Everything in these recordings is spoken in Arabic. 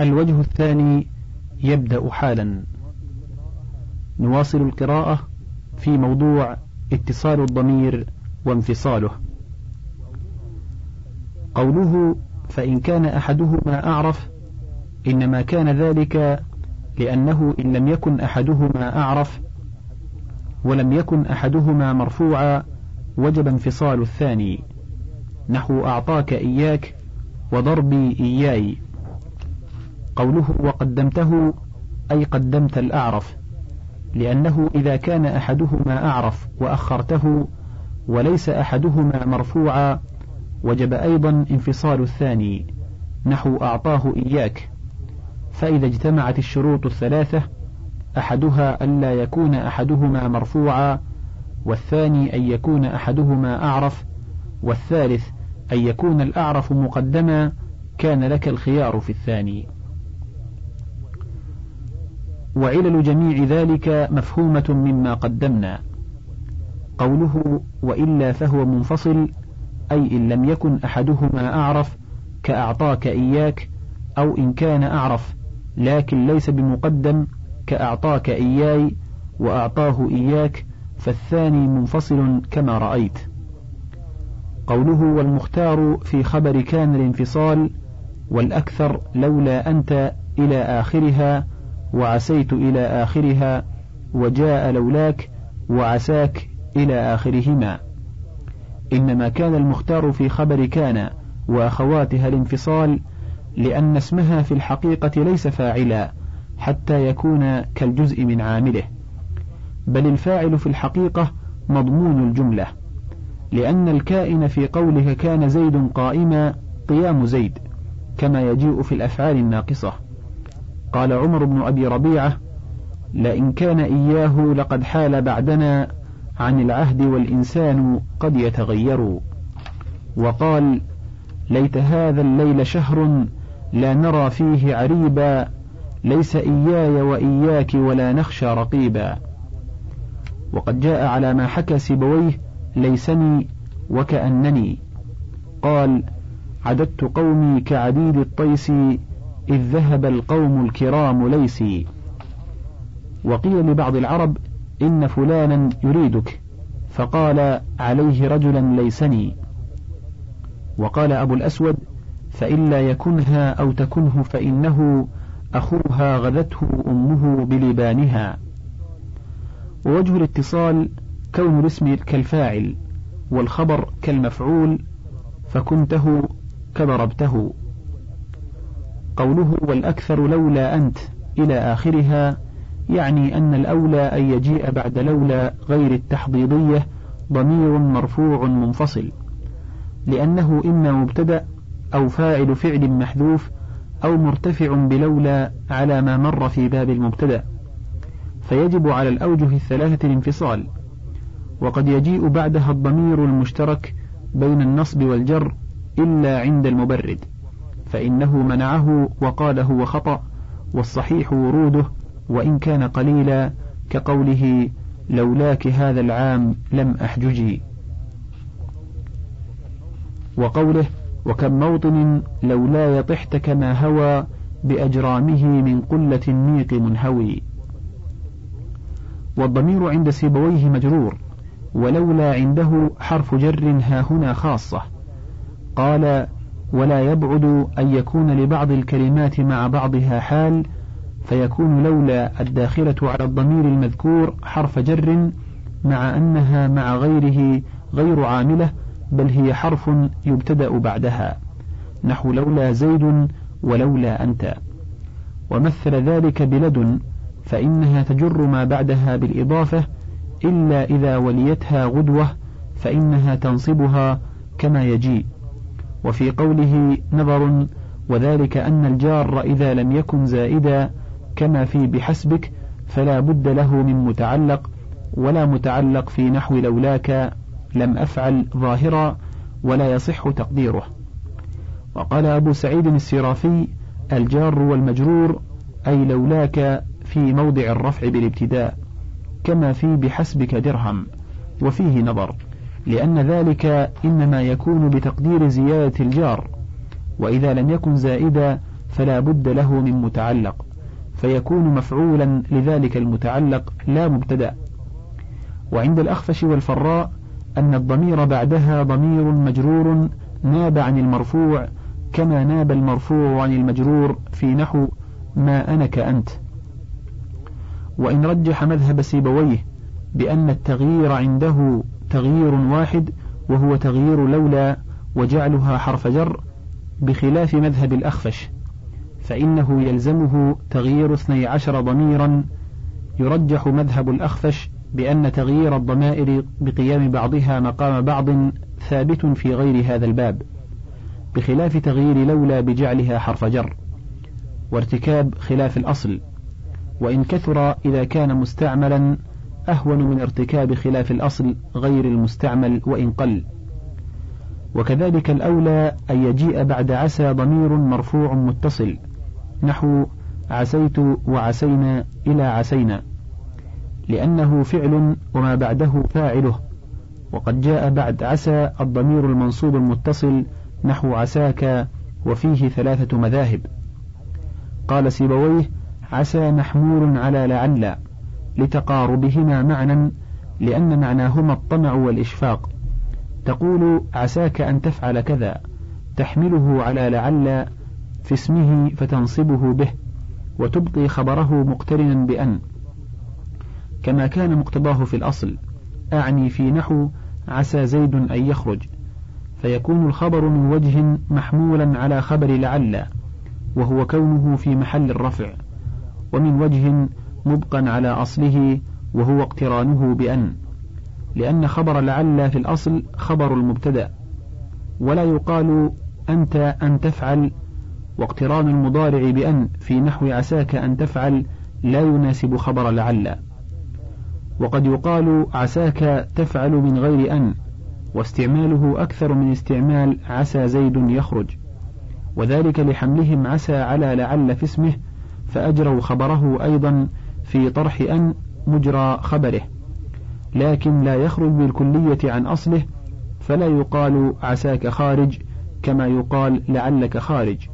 الوجه الثاني يبدأ حالا. نواصل القراءة في موضوع اتصال الضمير وانفصاله. قوله فإن كان أحدهما أعرف إنما كان ذلك لأنه إن لم يكن أحدهما أعرف ولم يكن أحدهما مرفوعا وجب انفصال الثاني. نحو أعطاك إياك وضربي إياي. قوله وقدمته أي قدمت الأعرف لأنه إذا كان أحدهما أعرف وأخرته وليس أحدهما مرفوعا وجب أيضا انفصال الثاني نحو أعطاه إياك. فإذا اجتمعت الشروط الثلاثة أحدها ألا يكون أحدهما مرفوعا والثاني أن يكون أحدهما أعرف والثالث أن يكون الأعرف مقدما كان لك الخيار في الثاني. وعلل جميع ذلك مفهومة مما قدمنا. قوله وإلا فهو منفصل أي إن لم يكن أحدهما أعرف كأعطاك إياك أو إن كان أعرف لكن ليس بمقدم كأعطاك إياي وأعطاه إياك فالثاني منفصل كما رأيت. قوله والمختار في خبر كان الانفصال والأكثر لولا أنت إلى آخرها وعسيت إلى آخرها وجاء لولاك وعساك إلى آخرهما. إنما كان المختار في خبر كان وأخواتها الانفصال لأن اسمها في الحقيقة ليس فاعلا حتى يكون كالجزء من عامله. بل الفاعل في الحقيقة مضمون الجملة لأن الكائن في قولك كان زيد قائما قيام زيد كما يجيء في الأفعال الناقصة. قال عمر بن أبي ربيعة لئن كان إياه لقد حال بعدنا عن العهد والإنسان قد يتغير. وقال ليت هذا الليل شهر لا نرى فيه عريبا ليس إياي وإياك ولا نخشى رقيبا. وقد جاء على ما حكى سيبويه ليسني وكأنني. قال عددت قومي كعديد الطيس إذ ذهب القوم الكرام ليسي. وقيل لبعض العرب إن فلانا يريدك. فقال عليه رجلا ليسني. وقال أبو الأسود فإن لا يكنها أو تكنه فإنه أخوها غذته أمه بلبانها. ووجه الاتصال كون الاسم كالفاعل والخبر كالمفعول فكنته كضربته. قوله والأكثر لولا أنت إلى آخرها يعني أن الأولى أن يجيء بعد لولا غير التحضيضية ضمير مرفوع منفصل لأنه إما مبتدأ أو فاعل فعل محذوف أو مرتفع بلولا على ما مر في باب المبتدأ فيجب على الأوجه الثلاثة الانفصال وقد يجيء بعدها الضمير المشترك بين النصب والجر إلا عند المبرد. فإنه منعه وقال هو خطأ والصحيح وروده وإن كان قليلا كقوله لولاك هذا العام لم أحججي وقوله وكم موطن لولاي طحت كما هوى بأجرامه من قلة النيق منهوي. والضمير عند سيبويه مجرور ولولا عنده حرف جر ها هنا خاصة. قال ولا يبعد أن يكون لبعض الكلمات مع بعضها حال فيكون لولا الداخلة على الضمير المذكور حرف جر مع أنها مع غيره غير عاملة بل هي حرف يبتدأ بعدها. نحو لولا زيد ولولا أنت. ومثل ذلك بلدن فإنها تجر ما بعدها بالإضافة إلا إذا وليتها غدوة فإنها تنصبها كما يجيء. وفي قوله نظر وذلك أن الجار إذا لم يكن زائدا كما في بحسبك فلا بد له من متعلق ولا متعلق في نحو لولاك لم أفعل ظاهرا ولا يصح تقديره. وقال أبو سعيد السرافي الجار والمجرور أي لولاك في موضع الرفع بالابتداء كما في بحسبك درهم وفيه نظر. لأن ذلك إنما يكون بتقدير زيادة الجار وإذا لم يكن زائدا فلا بد له من متعلق فيكون مفعولا لذلك المتعلق لا مبتدأ. وعند الأخفش والفراء أن الضمير بعدها ضمير مجرور ناب عن المرفوع كما ناب المرفوع عن المجرور في نحو ما أنا كأنت وإن رجح مذهب سيبويه بأن التغيير عنده تغيير واحد وهو تغيير لولا وجعلها حرف جر بخلاف مذهب الأخفش فإنه يلزمه تغيير اثني عشر ضميرا يرجح مذهب الأخفش بأن تغيير الضمائر بقيام بعضها مقام بعض ثابت في غير هذا الباب بخلاف تغيير لولا بجعلها حرف جر وارتكاب خلاف الأصل وإن كثر إذا كان مستعملا أهون من ارتكاب خلاف الأصل غير المستعمل وإن قل. وكذلك الأولى أن يجيء بعد عسى ضمير مرفوع متصل. نحو عسيت وعسينا إلى عسينا. لأنه فعل وما بعده فاعله. وقد جاء بعد عسى الضمير المنصوب المتصل نحو عساك وفيه ثلاثة مذاهب. قال سيبويه عسى محمول على لعل. لتقاربهما معنى لأن معناهما الطمع والإشفاق. تقول عساك أن تفعل كذا تحمله على لعل في اسمه فتنصبه به وتبقي خبره مقترنا بأن. كما كان مقتضاه في الأصل أعني في نحو عسى زيد أن يخرج. فيكون الخبر من وجه محمولا على خبر لعل وهو كونه في محل الرفع ومن وجه مبقا على أصله وهو اقترانه بأن لأن خبر لعل في الأصل خبر المبتدأ ولا يقال أنت أن تفعل واقتران المضارع بأن في نحو عساك أن تفعل لا يناسب خبر لعل. وقد يقال عساك تفعل من غير أن واستعماله أكثر من استعمال عسى زيد يخرج. وذلك لحملهم عسى على لعل في اسمه فأجروا خبره أيضا في طرح أن مجرى خبره لكن لا يخرج بالكلية عن أصله فلا يقال عساك خارج كما يقال لعلك خارج.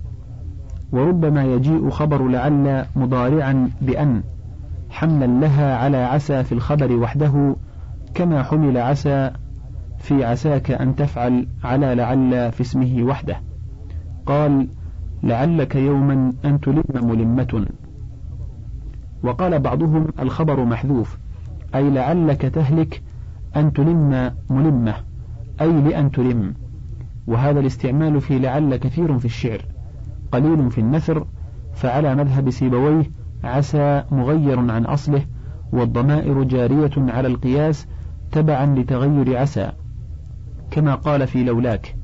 وربما يجيء خبر لعل مضارعا بأن حملا لها على عسى في الخبر وحده كما حمل عسى في عساك أن تفعل على لعل في اسمه وحده. قال لعلك يوما أن تلم ملمة. وقال بعضهم الخبر محذوف أي لعلك تهلك أن تلم ملمة أي لأن تلم. وهذا الاستعمال في لعل كثير في الشعر قليل في النثر فعلى مذهب سيبويه عسى مغير عن أصله والضمائر جارية على القياس تبعا لتغير عسى. كما قال في لولاك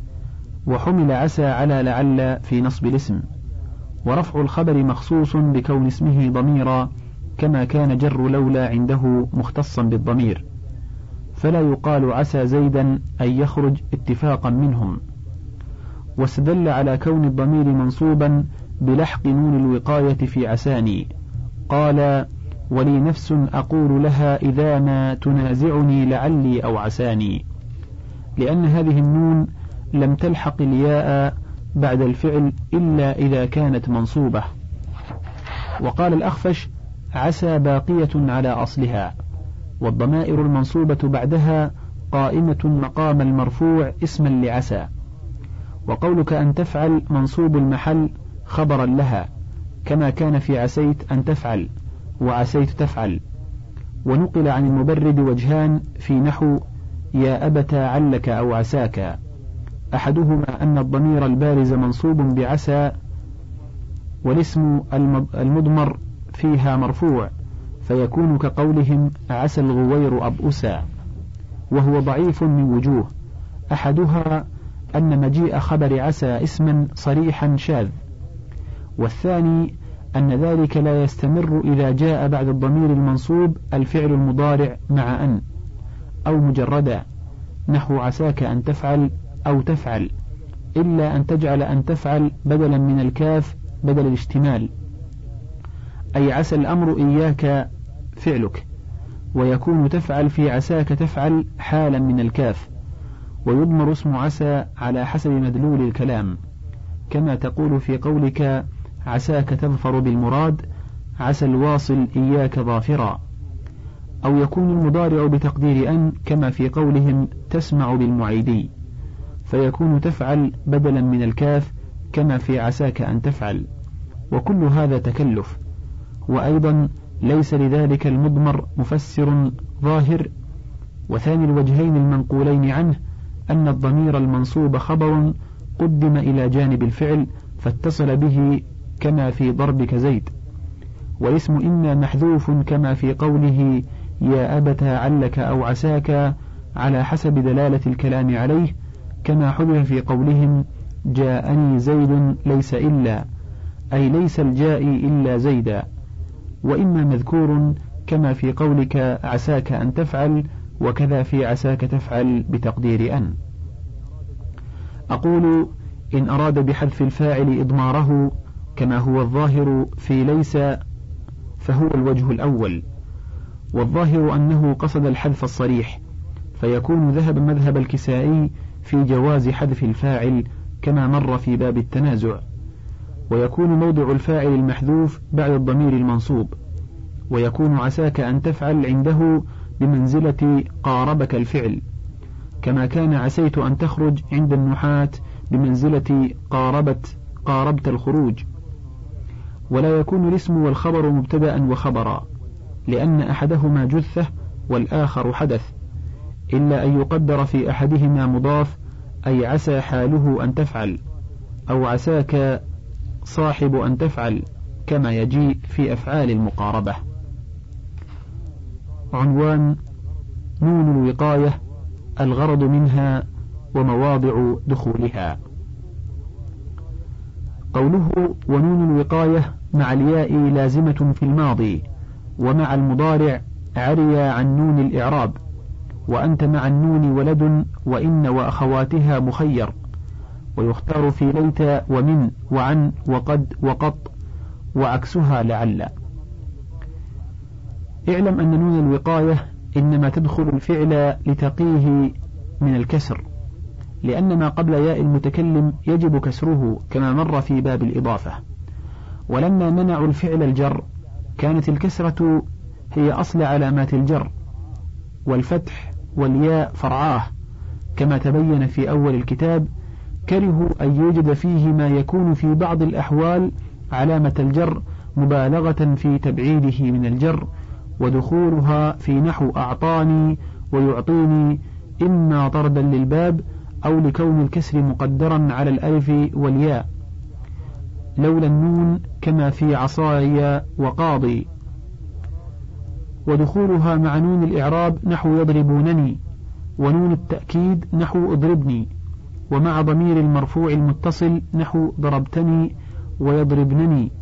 وحمل عسى على لعل في نصب الاسم. ورفع الخبر مخصوص بكون اسمه ضميرا كما كان جر لولا عنده مختصا بالضمير. فلا يقال عسى زيدا أن يخرج اتفاقا منهم. واستدل على كون الضمير منصوبا بلحق نون الوقاية في عساني. قال ولي نفس أقول لها إذا ما تنازعني لعلي أو عساني. لأن هذه النون لم تلحق الياء بعد الفعل إلا إذا كانت منصوبة. وقال الأخفش عسى باقية على أصلها والضمائر المنصوبة بعدها قائمة مقام المرفوع اسما لعسى. وقولك أن تفعل منصوب المحل خبرا لها كما كان في عسيت أن تفعل وعسيت تفعل. ونقل عن المبرد وجهان في نحو يا أبتا علك أو عساك. أحدهما أن الضمير البارز منصوب بعسى والاسم المضمر فيها مرفوع فيكون كقولهم عسى الغوير أبؤسا وهو ضعيف من وجوه. أحدها أن مجيء خبر عسى اسما صريحا شاذ. والثاني أن ذلك لا يستمر إذا جاء بعد الضمير المنصوب الفعل المضارع مع أن أو مجردا نحو عساك أن تفعل أو تفعل إلا أن تجعل أن تفعل بدلا من الكاف بدل الاشتمال أي عسى الأمر إياك فعلك ويكون تفعل في عساك تفعل حالا من الكاف ويضمر اسم عسى على حسب مدلول الكلام كما تقول في قولك عساك تظفر بالمراد عسى الواصل إياك ظافرا أو يكون المضارع بتقدير أن كما في قولهم تسمع بالمعيدي فيكون تفعل بدلا من الكاف كما في عساك أن تفعل وكل هذا تكلف. وأيضا ليس لذلك المضمر مفسر ظاهر. وثاني الوجهين المنقولين عنه أن الضمير المنصوب خبر قدم إلى جانب الفعل فاتصل به كما في ضربك زيد. والاسم إما محذوف كما في قوله يا أبتا علك أو عساك على حسب دلالة الكلام عليه كما حذف في قولهم جاءني زيد ليس إلا أي ليس الجائي إلا زيدا. وإما مذكور كما في قولك عساك أن تفعل وكذا في عساك تفعل بتقدير أن. أقول إن أراد بحذف الفاعل إضماره كما هو الظاهر في ليس فهو الوجه الأول والظاهر أنه قصد الحذف الصريح فيكون ذهب مذهب الكسائي في جواز حذف الفاعل كما مر في باب التنازع. ويكون موضع الفاعل المحذوف بعد الضمير المنصوب ويكون عساك أن تفعل عنده بمنزلة قاربك الفعل كما كان عسيت أن تخرج عند النحاة بمنزلة قاربت قاربت الخروج. ولا يكون الاسم والخبر مبتدأ وخبرا لأن أحدهما جثة والآخر حدث إلا أن يقدر في أحدهما مضاف أي عسى حاله أن تفعل أو عساك صاحب أن تفعل كما يجيء في أفعال المقاربة. عنوان نون الوقاية الغرض منها ومواضع دخولها. قوله ونون الوقاية مع الياء لازمة في الماضي ومع المضارع عري عن نون الإعراب وأنت مع النون ولد وإن وأخواتها مخير. ويختار في ليت ومن وعن وقد وقط وعكسها لعل. اعلم أن نون الوقاية إنما تدخل الفعل لتقيه من الكسر لأن ما قبل ياء المتكلم يجب كسره كما مر في باب الإضافة. ولما منعوا الفعل الجر كانت الكسرة هي أصل علامات الجر والفتح والياء فرعاه كما تبين في أول الكتاب كرهوا أن يوجد فيه ما يكون في بعض الأحوال علامة الجر مبالغة في تبعيده من الجر ودخولها في نحو أعطاني ويعطيني إما طردا للباب أو لكون الكسر مقدرا على الألف والياء. لولا النون كما في عصاي وقاضي. ودخولها مع نون الإعراب نحو يضربونني ونون التأكيد نحو أضربني. ومع ضمير المرفوع المتصل نحو ضربتني ويضربنني.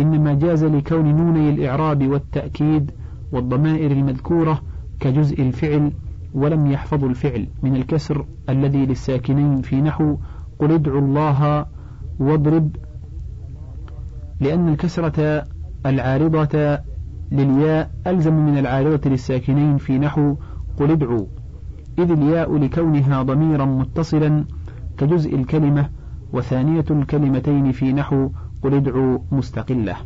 إنما جاز لكون نوني الإعراب والتأكيد والضمائر المذكورة كجزء الفعل ولم يحفظوا الفعل من الكسر الذي للساكنين في نحو قل ادعوا الله واضرب لأن الكسرة العارضة للياء ألزم من العارضة للساكنين في نحو قل ادعوا إذ الياء لكونها ضميرا متصلا كجزء الكلمة وثانية الكلمتين في نحو قل ادعوا مستقلة.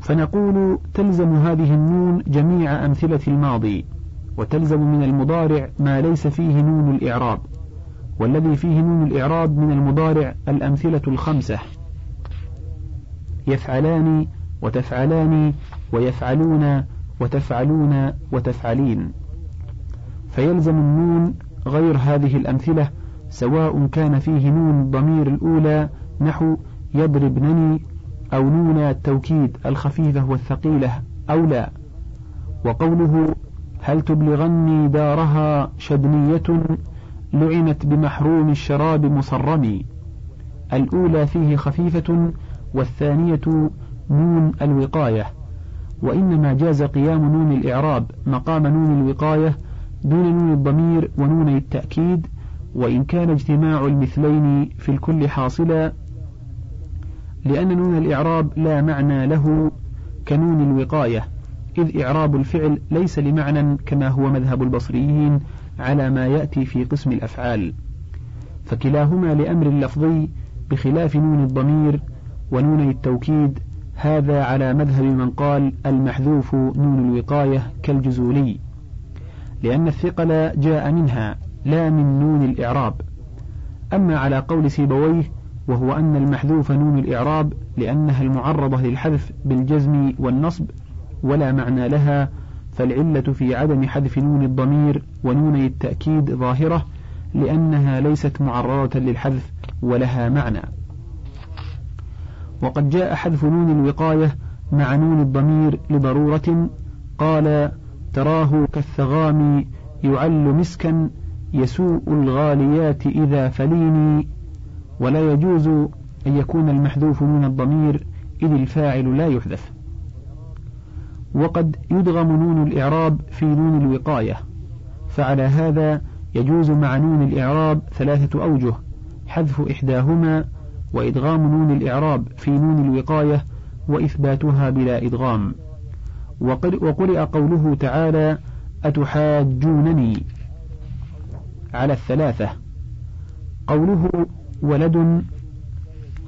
فنقول تلزم هذه النون جميع أمثلة الماضي وتلزم من المضارع ما ليس فيه نون الإعراب والذي فيه نون الإعراب من المضارع الأمثلة الخمسة. يفعلان وتفعلان ويفعلون وتفعلون وتفعلين. فيلزم النون غير هذه الأمثلة سواء كان فيه نون ضمير الأولى نحو يضربنني أو نون التوكيد الخفيفة والثقيلة أو لا. وقوله هل تبلغني دارها شدنية لعنت بمحروم الشراب مصرمي. الأولى فيه خفيفة والثانية نون الوقاية. وإنما جاز قيام نون الإعراب مقام نون الوقاية دون نون الضمير ونون التأكيد وإن كان اجتماع المثلين في الكل حاصلا لأن نون الإعراب لا معنى له كنون الوقاية إذ إعراب الفعل ليس لمعنى كما هو مذهب البصريين على ما يأتي في قسم الأفعال. فكلاهما لأمر لفظي بخلاف نون الضمير ونوني التوكيد هذا على مذهب من قال المحذوف نون الوقاية كالجزولي. لأن الثقل جاء منها لا من نون الإعراب. أما على قول سيبويه وهو أن المحذوف نون الإعراب لأنها المعرضة للحذف بالجزم والنصب ولا معنى لها فالعلة في عدم حذف نون الضمير ونوني التأكيد ظاهرة لأنها ليست معرضة للحذف ولها معنى. وقد جاء حذف نون الوقاية مع نون الضمير لضرورة قال تراه كالثغام يعل مسكا يسوء الغاليات إذا فليني ولا يجوز أن يكون المحذوف نون الضمير إذ الفاعل لا يحذف. وقد يدغم نون الإعراب في نون الوقاية فعلى هذا يجوز مع نون الإعراب ثلاثة أوجه حذف إحداهما وإدغام نون الإعراب في نون الوقاية وإثباتها بلا إدغام. وقرئ قوله تعالى أتحاجونني على الثلاثة. قوله ولد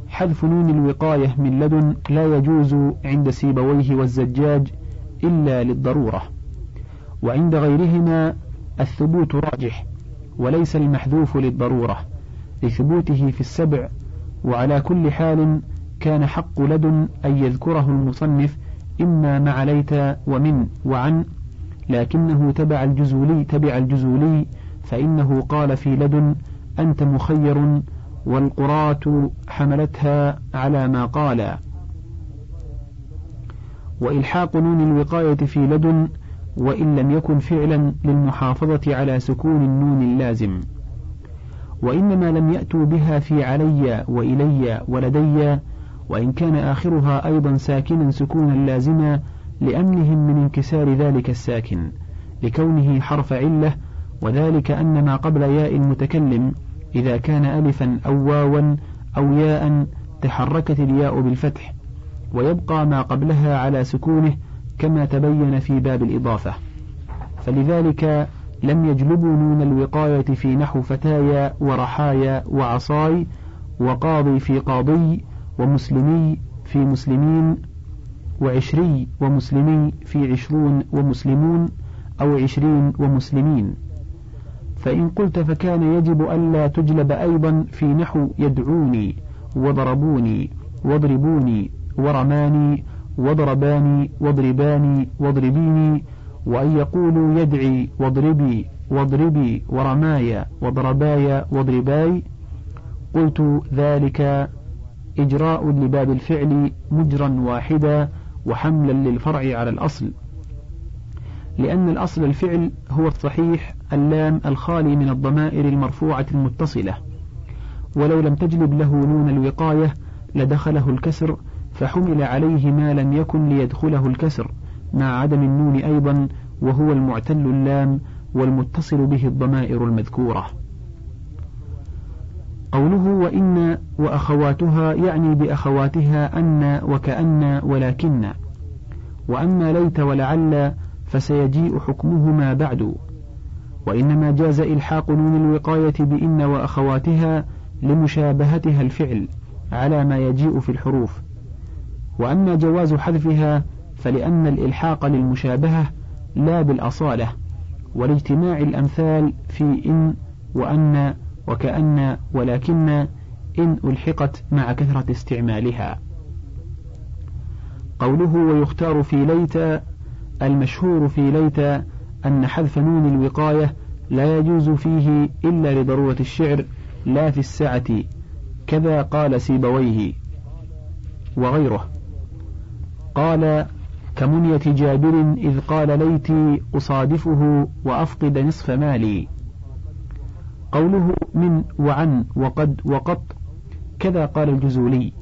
حذف نون الوقاية من لدن لا يجوز عند سيبويه والزجاج إلا للضرورة وعند غيرهما الثبوت راجح وليس المحذوف للضرورة لثبوته في السبع وعلى كل حال كان حق لدن أن يذكره المصنف إما مع ليت ومن وعن لكنه تبع الجزولي تبع الجزولي فإنه قال في لدن أنت مخير والقراة حملتها على ما قال. وإلحاق نون الوقاية في لدن وإن لم يكن فعلا للمحافظة على سكون النون اللازم. وإنما لم يأتوا بها في علي وإلي ولدي وإن كان آخرها أيضا ساكنا سكونا لازما لأمنهم من انكسار ذلك الساكن لكونه حرف علة وذلك أن ما قبل ياء المتكلم إذا كان ألفا أو واوا أو ياء تحركت الياء بالفتح ويبقى ما قبلها على سكونه كما تبين في باب الإضافة. فلذلك لم يجلبوا نون الوقاية في نحو فتايا ورحايا وعصاي وقاضي في قاضي ومسلمي في مسلمين وعشري ومسلمي في عشرون ومسلمون أو عشرين ومسلمين. فإن قلت فكان يجب ألا تجلب أيضا في نحو يدعوني وضربوني واضربوني ورماني وضرباني واضرباني واضربيني وأن يقولوا يدعي واضربي واضربي ورماي واضرباي واضرباي. قلت ذلك إجراء لباب الفعل مجرا واحدا وحملا للفرع على الأصل. لأن الأصل الفعل هو الصحيح اللام الخالي من الضمائر المرفوعة المتصلة. ولو لم تجلب له نون الوقاية لدخله الكسر فحمل عليه ما لم يكن ليدخله الكسر مع عدم النون أيضا وهو المعتل اللام والمتصل به الضمائر المذكورة. قوله وإن وأخواتها يعني بأخواتها أن وكأن ولكن. وأما ليت ولعل فسيجيء حكمهما بعد. وإنما جاز إلحاق نون الوقاية بإن وأخواتها لمشابهتها الفعل على ما يجيء في الحروف. وأما جواز حذفها فلأن الإلحاق للمشابهة لا بالأصالة ولاجتماع الأمثال في إن وأن وكأن ولكن إن ألحقت مع كثرة استعمالها. قوله ويختار في ليت المشهور في ليت أن حذف نون الوقاية لا يجوز فيه إلا لضرورة الشعر لا في السعة كذا قال سيبويه وغيره. قال كمنية جابر إذ قال ليتي أصادفه وأفقد نصف مالي. قوله من وعن وقد وقط كذا قال الجزولي.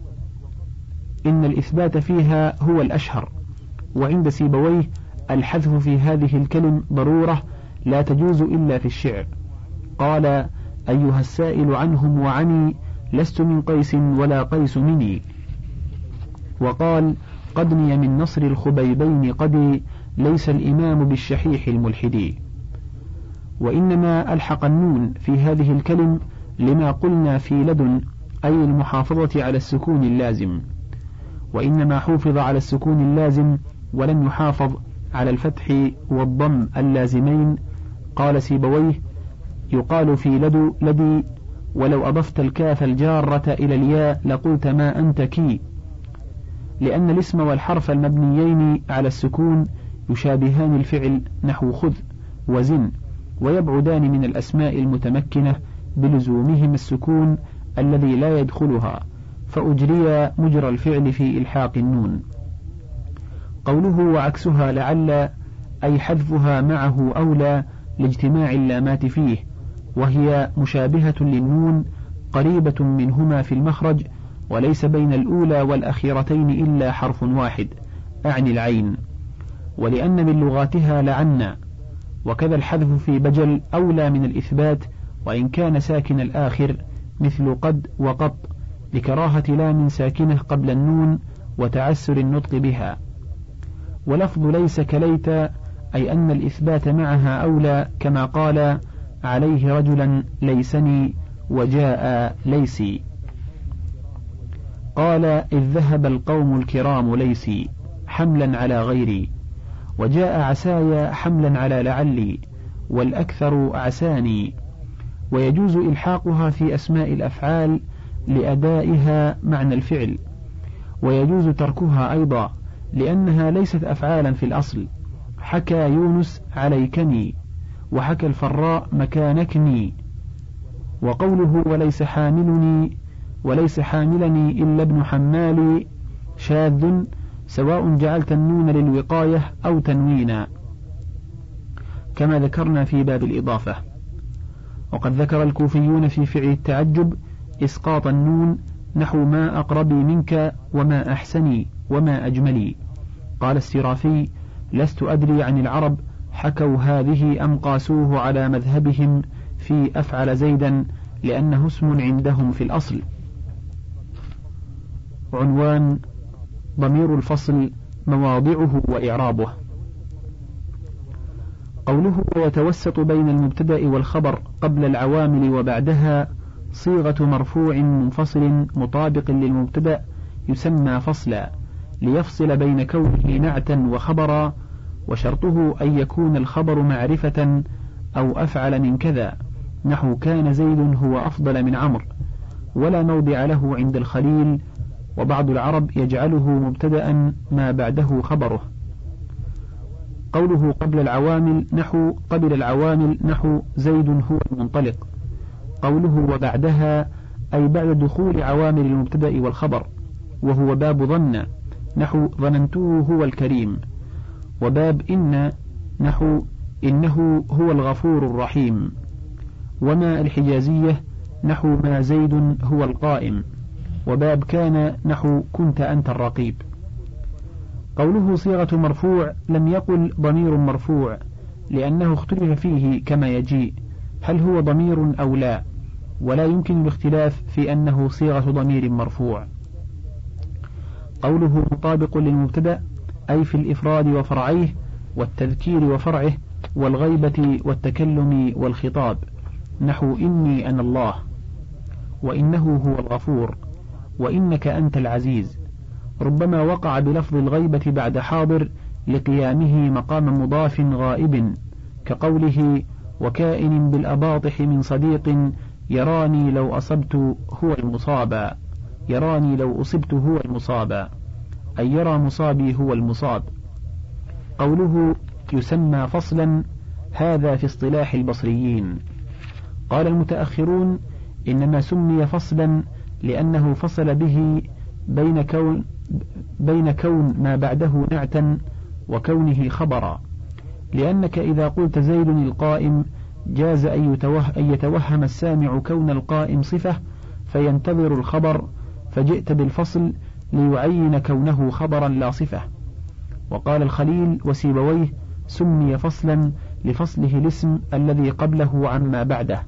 إن الإثبات فيها هو الأشهر وعند سيبويه الحذف في هذه الكلم ضرورة لا تجوز إلا في الشعر. قال أيها السائل عنهم وعني لست من قيس ولا قيس مني. وقال قدني من نصر الخبيبين قدي ليس الإمام بالشحيح الملحدي. وإنما ألحق النون في هذه الكلم لما قلنا في لدن أي المحافظة على السكون اللازم. وإنما حوفظ على السكون اللازم ولم يحافظ على الفتح والضم اللازمين قال سيبويه يقال في لدو لدي ولو أضفت الكاف الجارة إلى الياء لقلت ما أنت كي. لأن الاسم والحرف المبنيين على السكون يشابهان الفعل نحو خذ وزن. ويبعدان من الأسماء المتمكنة بلزومهم السكون الذي لا يدخلها فأجري مجرى الفعل في إلحاق النون. قوله وعكسها لعل أي حذفها معه أولى لاجتماع اللامات فيه وهي مشابهة للنون قريبة منهما في المخرج وليس بين الأولى والأخيرتين إلا حرف واحد أعني العين. ولأن من لغاتها لعنا وكذا الحذف في بجل أولى من الإثبات وإن كان ساكن الآخر مثل قد وقط لكراهة لام ساكنة قبل النون وتعسر النطق بها. ولفظ ليس كليت أي أن الإثبات معها أولى كما قال عليه رجلا ليسني وجاء ليسي. قال إذ ذهب القوم الكرام ليسي حملا على غيري. وجاء عساي حملا على لعلي والأكثر عساني. ويجوز إلحاقها في أسماء الأفعال لأدائها معنى الفعل. ويجوز تركها أيضا لأنها ليست أفعالا في الأصل. حكى يونس عليكني وحكى الفراء مكانكني. وقوله وليس حاملني وليس حاملني إلا ابن حمالي شاذ سواء جعلت النون للوقاية أو تنوينا كما ذكرنا في باب الإضافة. وقد ذكر الكوفيون في فعل التعجب إسقاط النون نحو ما أقربي منك وما أحسني وما أجملي قال السرافي لست أدري عن العرب حكوا هذه أم قاسوه على مذهبهم في أفعل زيدا لأنه اسم عندهم في الأصل عنوان ضمير الفصل مواضعه وإعرابه. قوله ويتوسط بين المبتدأ والخبر قبل العوامل وبعدها صيغة مرفوع منفصل مطابق للمبتدأ يسمى فصلا ليفصل بين كونه نعتا وخبرا وشرطه أن يكون الخبر معرفة أو أفعل من كذا نحو كان زيد هو أفضل من عمرو ولا موضع له عند الخليل وبعض العرب يجعله مبتدأ ما بعده خبره. قوله قبل العوامل نحو قبل العوامل نحو زيد هو المنطلق. قوله وبعدها أي بعد دخول عوامل المبتدأ والخبر وهو باب ظن نحو ظننته هو الكريم وباب إن نحو إنه هو الغفور الرحيم وما الحجازية نحو ما زيد هو القائم. وباب كان نحو كنت أنت الرقيب. قوله صيغة مرفوع لم يقل ضمير مرفوع لأنه اختلف فيه كما يجيء هل هو ضمير أو لا ولا يمكن الاختلاف في أنه صيغة ضمير مرفوع. قوله مطابق للمبتدأ أي في الإفراد وفرعيه والتذكير وفرعه والغيبة والتكلم والخطاب نحو إني أنا الله وإنه هو الغفور. وإنك أنت العزيز. ربما وقع بلفظ الغيبة بعد حاضر لقيامه مقام مضاف غائب كقوله وكائن بالأباطح من صديق يراني لو أصبت هو المصاب يراني لو أصبت هو المصاب أي يرى مصابي هو المصاب. قوله يسمى فصلا هذا في اصطلاح البصريين. قال المتأخرون إنما سمي فصلا لأنه فصل به بين كون بين كون ما بعده نعتا وكونه خبرا. لأنك إذا قلت زيد القائم جاز أن يتوهم السامع كون القائم صفة فينتظر الخبر فجئت بالفصل ليعين كونه خبرا لا صفة. وقال الخليل وسيبويه سمي فصلا لفصله الاسم الذي قبله عما بعده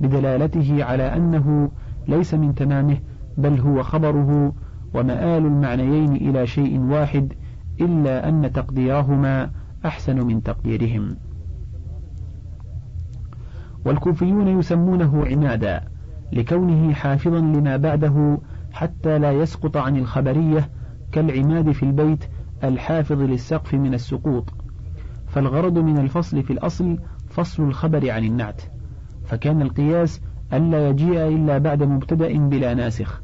بدلالته على أنه ليس من تمامه بل هو خبره ومآل المعنيين إلى شيء واحد إلا أن تقديرهما أحسن من تقديرهم. والكوفيون يسمونه عمادا لكونه حافظا لما بعده حتى لا يسقط عن الخبرية كالعماد في البيت الحافظ للسقف من السقوط. فالغرض من الفصل في الأصل فصل الخبر عن النعت. فكان القياس ألا يجيء إلا بعد مبتدأ بلا ناسخ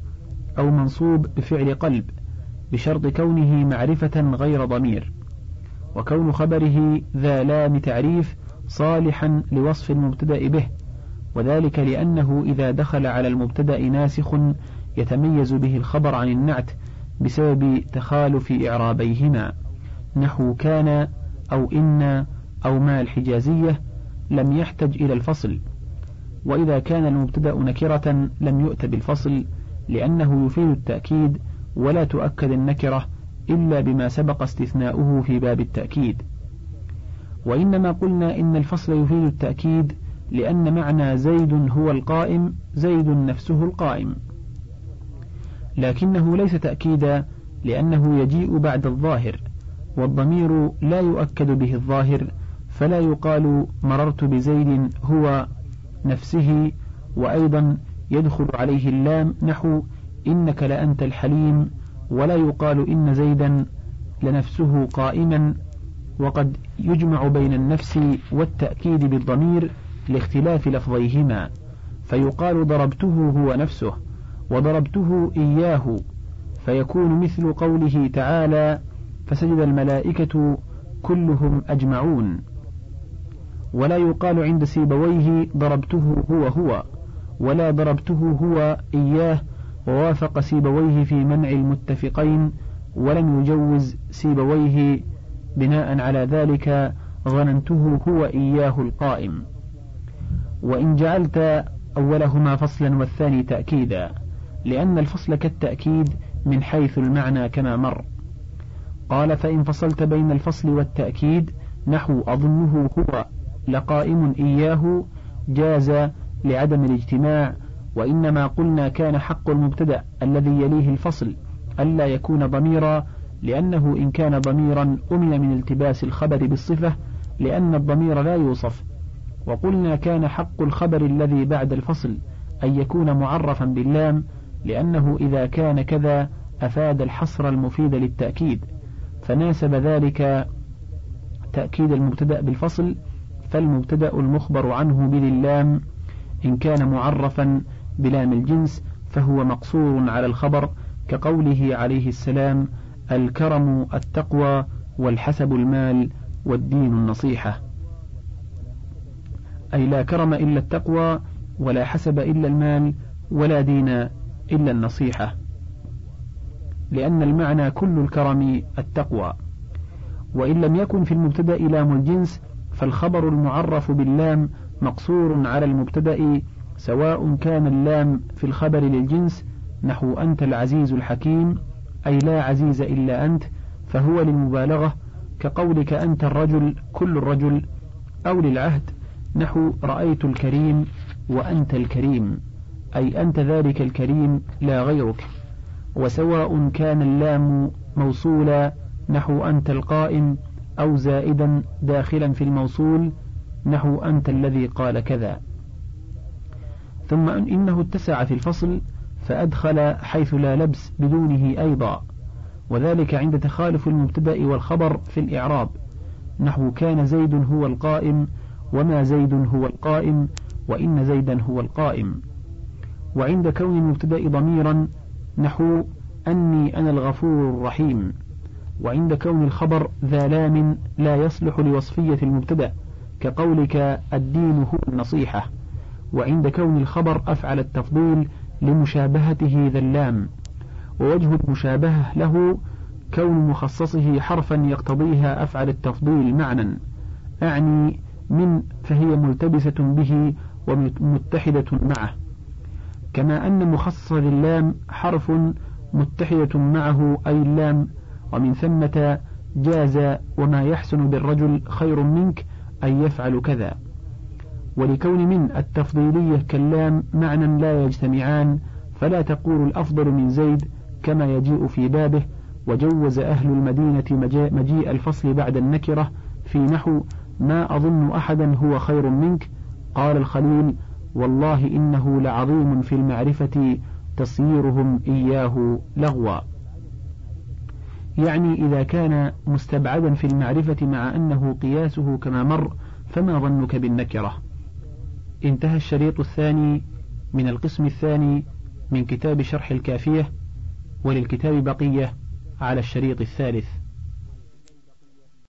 أو منصوب بفعل قلب بشرط كونه معرفة غير ضمير وكون خبره ذا لام تعريف صالحا لوصف المبتدأ به وذلك لأنه إذا دخل على المبتدأ ناسخ يتميز به الخبر عن النعت بسبب تخالف إعرابيهما نحو كان أو إن أو ما الحجازية لم يحتج إلى الفصل. وإذا كان المبتدأ نكرة لم يؤت بالفصل لأنه يفيد التأكيد ولا تؤكد النكرة إلا بما سبق استثناؤه في باب التأكيد. وإنما قلنا إن الفصل يفيد التأكيد لأن معنى زيد هو القائم زيد نفسه القائم. لكنه ليس تأكيدا لأنه يجيء بعد الظاهر والضمير لا يؤكد به الظاهر فلا يقال مررت بزيد هو نفسه وأيضا يدخل عليه اللام نحو إنك لأنت الحليم ولا يقال إن زيدا لنفسه قائما وقد يجمع بين النفس والتأكيد بالضمير لاختلاف لفظيهما فيقال ضربته هو نفسه وضربته إياه فيكون مثل قوله تعالى فسجد الملائكة كلهم أجمعون ولا يقال عند سيبويه ضربته هو هو ولا ضربته هو إياه ووافق سيبويه في منع المتفقين ولم يجوز سيبويه بناء على ذلك ظننته هو إياه القائم. وإن جعلت أولهما فصلا والثاني تأكيدا لأن الفصل كالتأكيد من حيث المعنى كما مر. قال فإن فصلت بين الفصل والتأكيد نحو أظنه هو. لقائم إياه جاز لعدم الاجتماع وإنما قلنا كان حق المبتدأ الذي يليه الفصل ألا يكون ضميرا لأنه إن كان ضميرا أمن من التباس الخبر بالصفة لأن الضمير لا يوصف. وقلنا كان حق الخبر الذي بعد الفصل أن يكون معرفا باللام لأنه إذا كان كذا أفاد الحصر المفيد للتأكيد. فناسب ذلك تأكيد المبتدأ بالفصل فالمبتدأ المخبر عنه بذي اللام إن كان معرفا بلام الجنس فهو مقصور على الخبر كقوله عليه السلام الكرم التقوى والحسب المال والدين النصيحة. أي لا كرم إلا التقوى ولا حسب إلا المال ولا دين إلا النصيحة. لأن المعنى كل الكرم التقوى. وإن لم يكن في المبتدأ لام الجنس فالخبر المعرف باللام مقصور على المبتدأ سواء كان اللام في الخبر للجنس نحو أنت العزيز الحكيم أي لا عزيز إلا أنت فهو للمبالغة كقولك أنت الرجل كل الرجل أو للعهد نحو رأيت الكريم وأنت الكريم أي أنت ذلك الكريم لا غيرك وسواء كان اللام موصولا نحو أنت القائم أو زائدا داخلا في الموصول نحو أنت الذي قال كذا. ثم إنه اتسع في الفصل فأدخل حيث لا لبس بدونه أيضا. وذلك عند تخالف المبتدأ والخبر في الإعراب. نحو كان زيد هو القائم وما زيد هو القائم وإن زيدا هو القائم. وعند كون المبتدأ ضميرا نحو أني أنا الغفور الرحيم. وعند كون الخبر ذا لام لا يصلح لوصفية المبتدأ كقولك الدين هو النصيحة. وعند كون الخبر أفعل التفضيل لمشابهته ذا اللام ووجه المشابهة له كون مخصصه حرفا يقتضيها أفعل التفضيل معنى أعني من فهي ملتبسة به ومتحدة معه. كما أن مخصص للام حرف متحدة معه أي اللام ومن ثمة جاز وما يحسن بالرجل خير منك أن يفعل كذا. ولكون من التفضيلية كاللام معنى لا يجتمعان فلا تقول الأفضل من زيد كما يجيء في بابه وجوز أهل المدينة مجيء الفصل بعد النكرة في نحو ما أظن أحدا هو خير منك قال الخليل والله إنه لعظيم في المعرفة تصييرهم إياه لغوا. يعني إذا كان مستبعدا في المعرفة مع أنه قياسه كما مر فما ظنك بالنكرة؟ انتهى الشريط الثاني من القسم الثاني من كتاب شرح الكافية وللكتاب بقية على الشريط الثالث.